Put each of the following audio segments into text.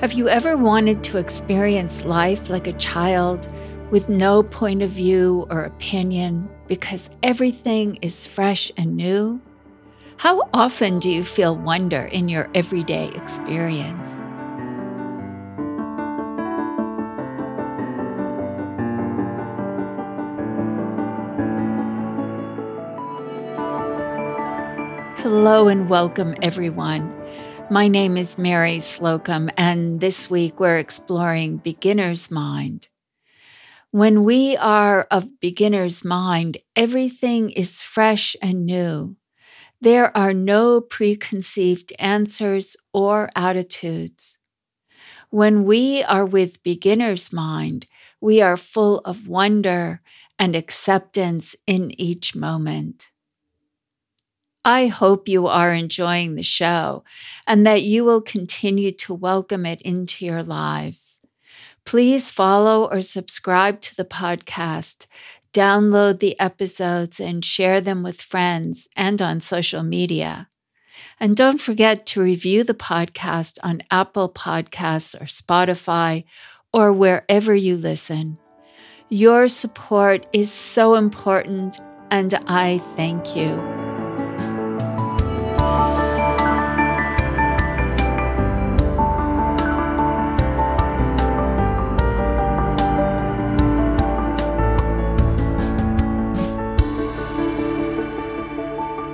Have you ever wanted to experience life like a child with no point of view or opinion because everything is fresh and new? How often do you feel wonder in your everyday experience? Hello and welcome, everyone. My name is Mary Slocum, and this week we're exploring beginner's mind. When we are of beginner's mind, everything is fresh and new. There are no preconceived answers or attitudes. When we are with beginner's mind, we are full of wonder and acceptance in each moment. I hope you are enjoying the show and that you will continue to welcome it into your lives. Please follow or subscribe to the podcast, download the episodes, and share them with friends and on social media. And don't forget to review the podcast on Apple Podcasts or Spotify or wherever you listen. Your support is so important, and I thank you.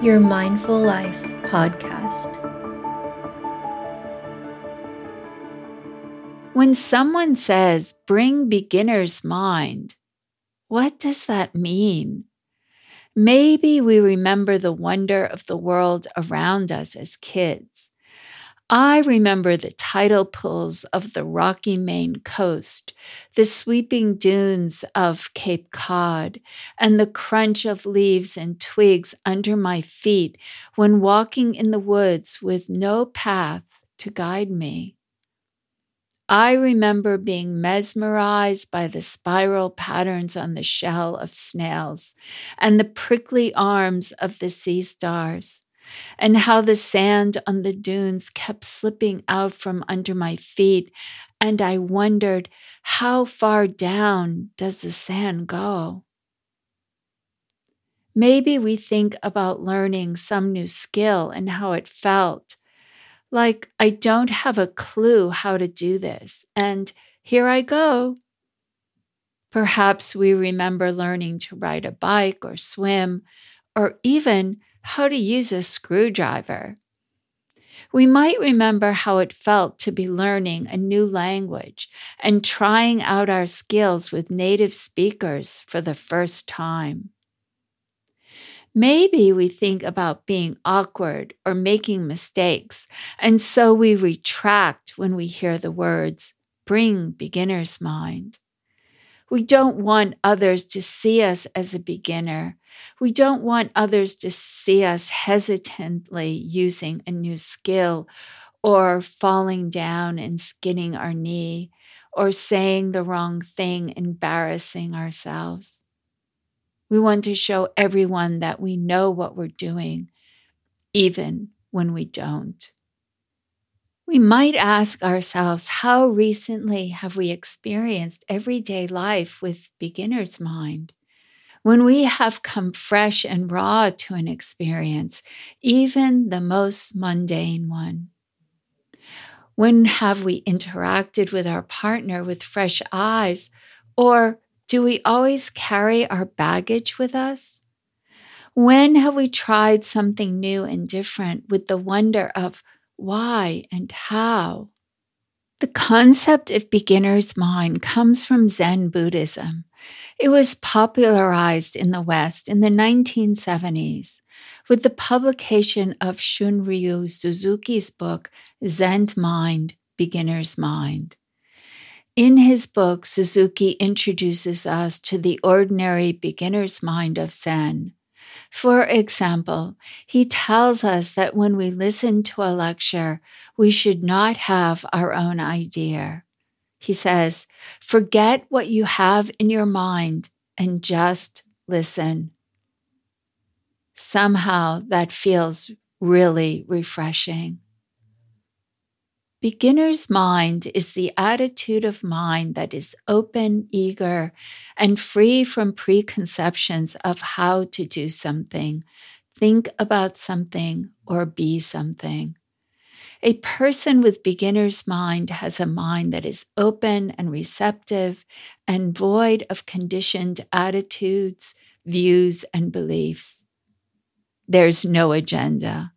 Your Mindful Life podcast. When someone says, bring beginner's mind, what does that mean? Maybe we remember the wonder of the world around us as kids. I remember the tidal pulls of the rocky Maine coast, the sweeping dunes of Cape Cod, and the crunch of leaves and twigs under my feet when walking in the woods with no path to guide me. I remember being mesmerized by the spiral patterns on the shell of snails and the prickly arms of the sea stars and how the sand on the dunes kept slipping out from under my feet. And I wondered, how far down does the sand go? Maybe we think about learning some new skill and how it felt. Like, I don't have a clue how to do this, and here I go. Perhaps we remember learning to ride a bike or swim, or even how to use a screwdriver. We might remember how it felt to be learning a new language and trying out our skills with native speakers for the first time. Maybe we think about being awkward or making mistakes, and so we retract when we hear the words, bring beginner's mind. We don't want others to see us as a beginner. We don't want others to see us hesitantly using a new skill or falling down and skinning our knee or saying the wrong thing, embarrassing ourselves. We want to show everyone that we know what we're doing, even when we don't. We might ask ourselves how recently have we experienced everyday life with beginner's mind? When we have come fresh and raw to an experience, even the most mundane one. When have we interacted with our partner with fresh eyes? Or do we always carry our baggage with us? When have we tried something new and different with the wonder of why, and how. The concept of beginner's mind comes from Zen Buddhism. It was popularized in the West in the 1970s with the publication of Shunryu Suzuki's book, Zen Mind, Beginner's Mind. In his book, Suzuki introduces us to the ordinary beginner's mind of Zen. For example, he tells us that when we listen to a lecture, we should not have our own idea. He says, forget what you have in your mind and just listen. Somehow that feels really refreshing. Beginner's mind is the attitude of mind that is open, eager, and free from preconceptions of how to do something, think about something, or be something. A person with beginner's mind has a mind that is open and receptive and void of conditioned attitudes, views, and beliefs. There's no agenda.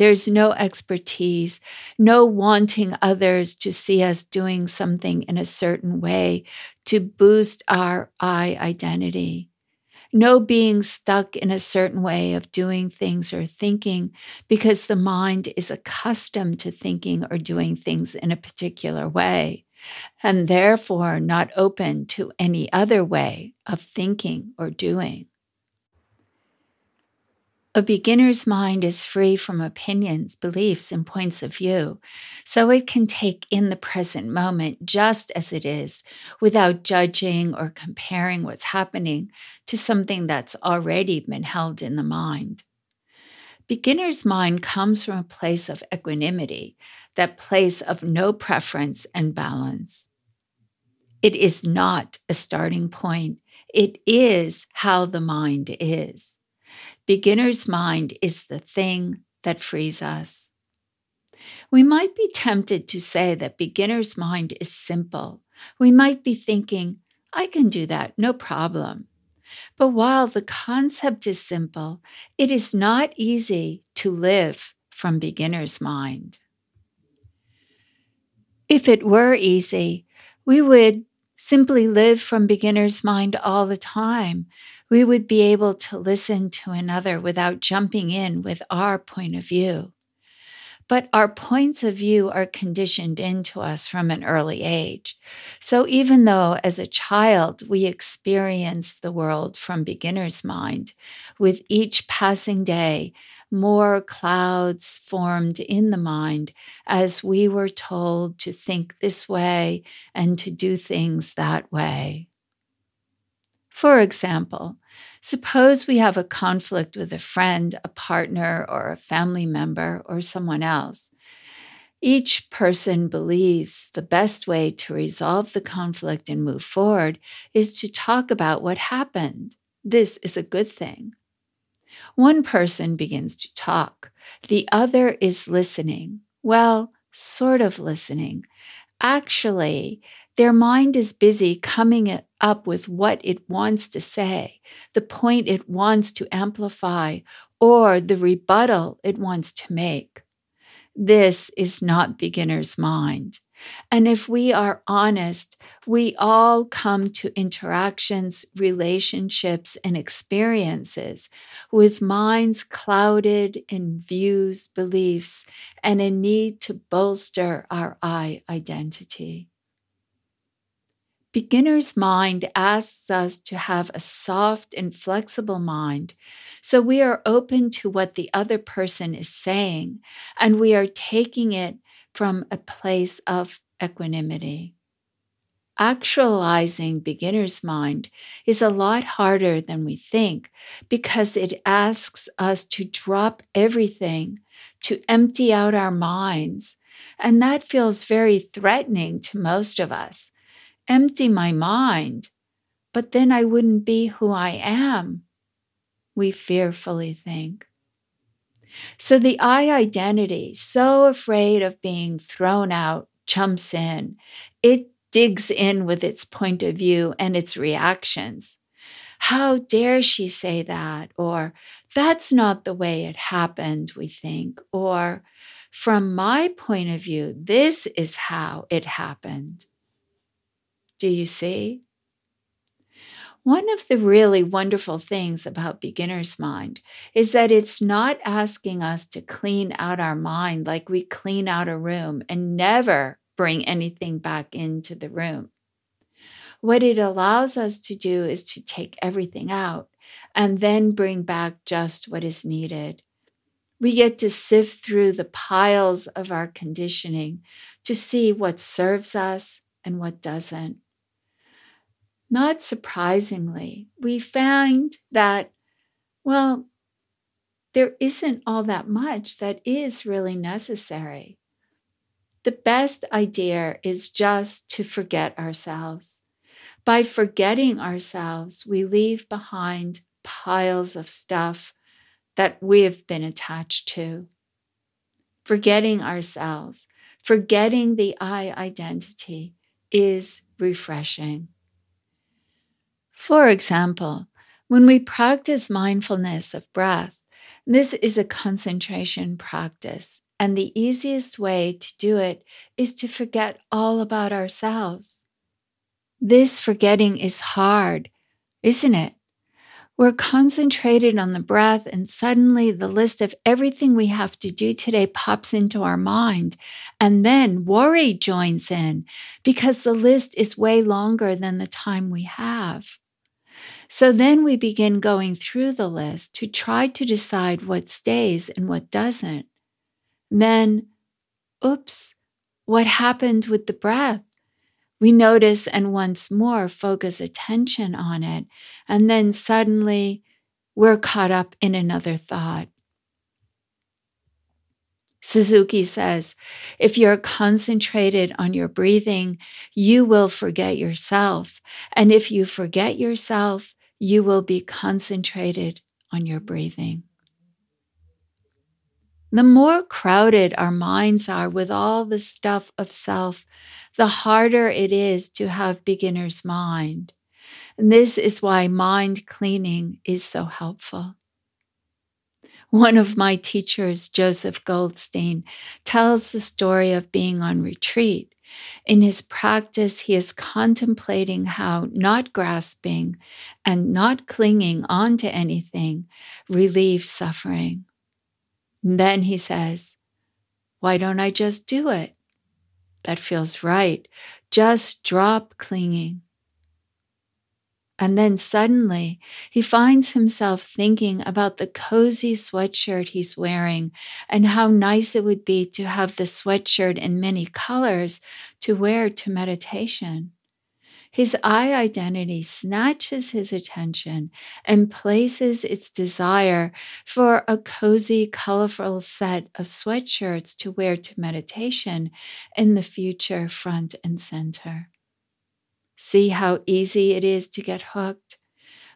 There's no expertise, no wanting others to see us doing something in a certain way to boost our I identity. No being stuck in a certain way of doing things or thinking because the mind is accustomed to thinking or doing things in a particular way, and therefore not open to any other way of thinking or doing. A beginner's mind is free from opinions, beliefs, and points of view, so it can take in the present moment just as it is without judging or comparing what's happening to something that's already been held in the mind. Beginner's mind comes from a place of equanimity, that place of no preference and balance. It is not a starting point, it is how the mind is. Beginner's mind is the thing that frees us. We might be tempted to say that beginner's mind is simple. We might be thinking, I can do that, no problem. But while the concept is simple, it is not easy to live from beginner's mind. If it were easy, we would simply live from beginner's mind all the time we would be able to listen to another without jumping in with our point of view. But our points of view are conditioned into us from an early age. So even though as a child we experience the world from beginner's mind, with each passing day, more clouds formed in the mind as we were told to think this way and to do things that way. For example, suppose we have a conflict with a friend, a partner, or a family member, or someone else. Each person believes the best way to resolve the conflict and move forward is to talk about what happened. This is a good thing. One person begins to talk, the other is listening. Well, sort of listening. Actually, their mind is busy coming up with what it wants to say, the point it wants to amplify, or the rebuttal it wants to make. This is not beginner's mind. And if we are honest, we all come to interactions, relationships, and experiences with minds clouded in views, beliefs, and a need to bolster our I identity. Beginner's mind asks us to have a soft and flexible mind, so we are open to what the other person is saying and we are taking it from a place of equanimity. Actualizing beginner's mind is a lot harder than we think because it asks us to drop everything, to empty out our minds. And that feels very threatening to most of us empty my mind, but then I wouldn't be who I am, we fearfully think. So the I identity, so afraid of being thrown out, jumps in. It digs in with its point of view and its reactions. How dare she say that? Or, that's not the way it happened, we think. Or, from my point of view, this is how it happened. Do you see? One of the really wonderful things about beginner's mind is that it's not asking us to clean out our mind like we clean out a room and never bring anything back into the room. What it allows us to do is to take everything out and then bring back just what is needed. We get to sift through the piles of our conditioning to see what serves us and what doesn't. Not surprisingly, we find that, well, there isn't all that much that is really necessary. The best idea is just to forget ourselves. By forgetting ourselves, we leave behind piles of stuff that we have been attached to. Forgetting ourselves, forgetting the I identity is refreshing. For example, when we practice mindfulness of breath, this is a concentration practice, and the easiest way to do it is to forget all about ourselves. This forgetting is hard, isn't it? We're concentrated on the breath, and suddenly the list of everything we have to do today pops into our mind. And then worry joins in because the list is way longer than the time we have. So then we begin going through the list to try to decide what stays and what doesn't. Then, oops, what happened with the breath? we notice and once more focus attention on it. And then suddenly we're caught up in another thought. Suzuki says, if you're concentrated on your breathing, you will forget yourself. And if you forget yourself, you will be concentrated on your breathing. The more crowded our minds are with all the stuff of self, the harder it is to have beginner's mind. And this is why mind cleaning is so helpful. One of my teachers, Joseph Goldstein, tells the story of being on retreat. In his practice, he is contemplating how not grasping and not clinging onto anything relieves suffering. And then he says, Why don't I just do it? That feels right. Just drop clinging. And then suddenly he finds himself thinking about the cozy sweatshirt he's wearing and how nice it would be to have the sweatshirt in many colors to wear to meditation. His I identity snatches his attention and places its desire for a cozy, colorful set of sweatshirts to wear to meditation in the future front and center. See how easy it is to get hooked?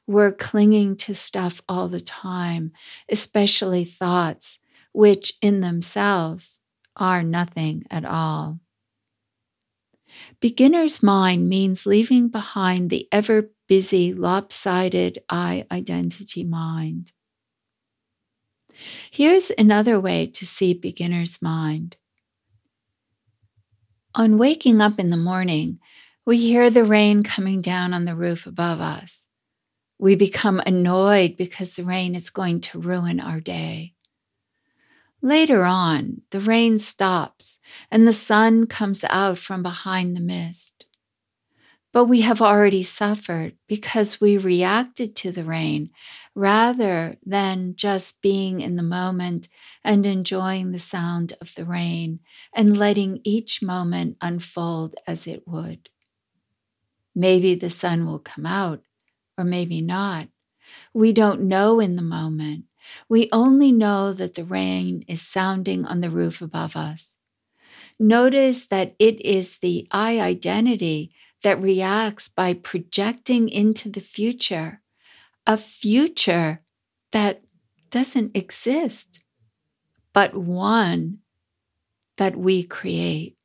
We're clinging to stuff all the time, especially thoughts, which in themselves are nothing at all. Beginner's mind means leaving behind the ever busy, lopsided I identity mind. Here's another way to see beginner's mind. On waking up in the morning, we hear the rain coming down on the roof above us. We become annoyed because the rain is going to ruin our day. Later on, the rain stops and the sun comes out from behind the mist. But we have already suffered because we reacted to the rain rather than just being in the moment and enjoying the sound of the rain and letting each moment unfold as it would. Maybe the sun will come out, or maybe not. We don't know in the moment we only know that the rain is sounding on the roof above us. Notice that it is the I identity that reacts by projecting into the future, a future that doesn't exist, but one that we create.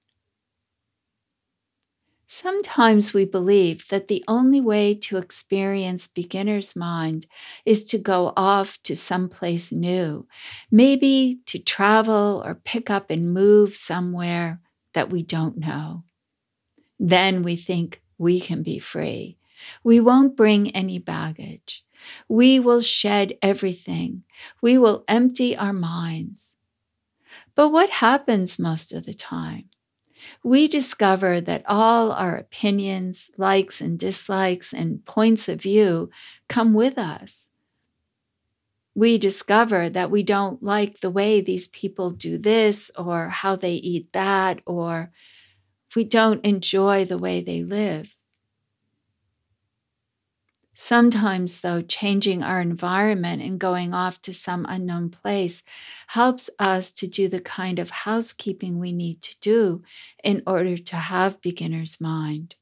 Sometimes we believe that the only way to experience beginner's mind is to go off to someplace new, maybe to travel or pick up and move somewhere that we don't know. Then we think we can be free. We won't bring any baggage. We will shed everything. We will empty our minds. But what happens most of the time? We discover that all our opinions, likes and dislikes, and points of view come with us. We discover that we don't like the way these people do this or how they eat that, or we don't enjoy the way they live. Sometimes, though, changing our environment and going off to some unknown place helps us to do the kind of housekeeping we need to do in order to have beginner's mind.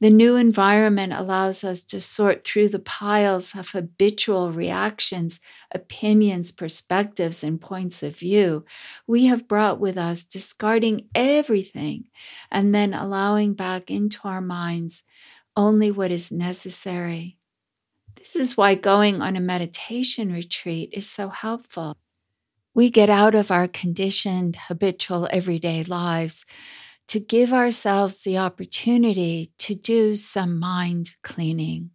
The new environment allows us to sort through the piles of habitual reactions, opinions, perspectives, and points of view we have brought with us, discarding everything and then allowing back into our minds only what is necessary. This is why going on a meditation retreat is so helpful. We get out of our conditioned, habitual, everyday lives to give ourselves the opportunity to do some mind cleaning.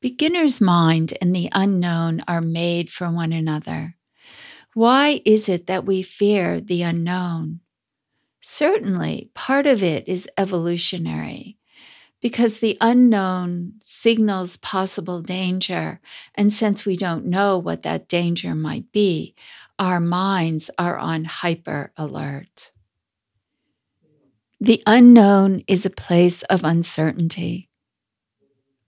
Beginner's mind and the unknown are made for one another. Why is it that we fear the unknown? Certainly, part of it is evolutionary because the unknown signals possible danger. And since we don't know what that danger might be, our minds are on hyper alert. The unknown is a place of uncertainty.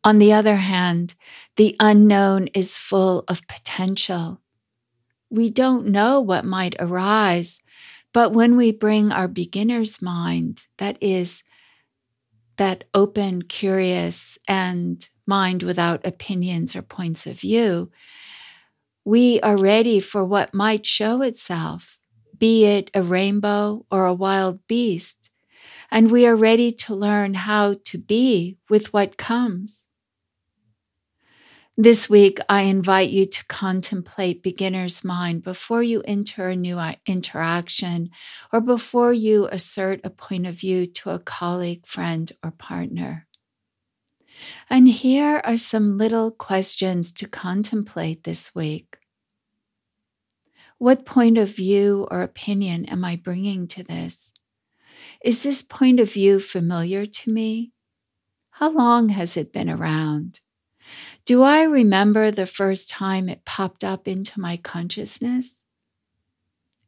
On the other hand, the unknown is full of potential. We don't know what might arise, but when we bring our beginner's mind, that is, that open, curious, and mind without opinions or points of view, we are ready for what might show itself, be it a rainbow or a wild beast, and we are ready to learn how to be with what comes. This week, I invite you to contemplate beginner's mind before you enter a new uh, interaction or before you assert a point of view to a colleague, friend, or partner. And here are some little questions to contemplate this week. What point of view or opinion am I bringing to this? Is this point of view familiar to me? How long has it been around? Do I remember the first time it popped up into my consciousness?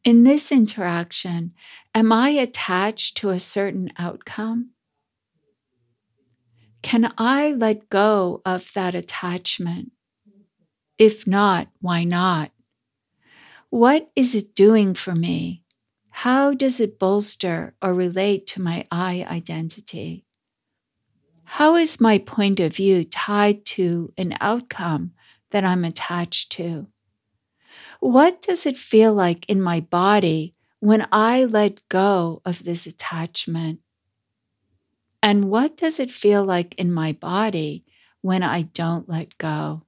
In this interaction, am I attached to a certain outcome? Can I let go of that attachment? If not, why not? What is it doing for me? How does it bolster or relate to my I identity? How is my point of view tied to an outcome that I'm attached to? What does it feel like in my body when I let go of this attachment? And what does it feel like in my body when I don't let go?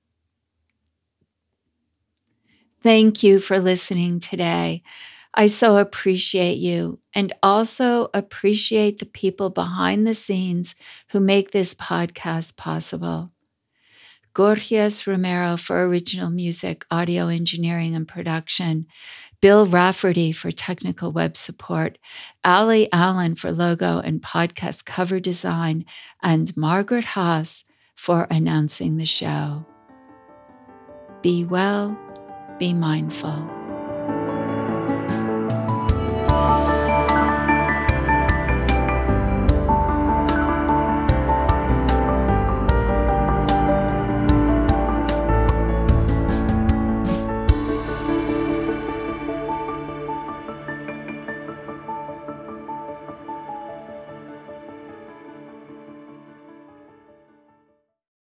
Thank you for listening today. I so appreciate you and also appreciate the people behind the scenes who make this podcast possible. Gorgias Romero for original music, audio engineering, and production. Bill Rafferty for technical web support. Ali Allen for logo and podcast cover design. And Margaret Haas for announcing the show. Be well, be mindful.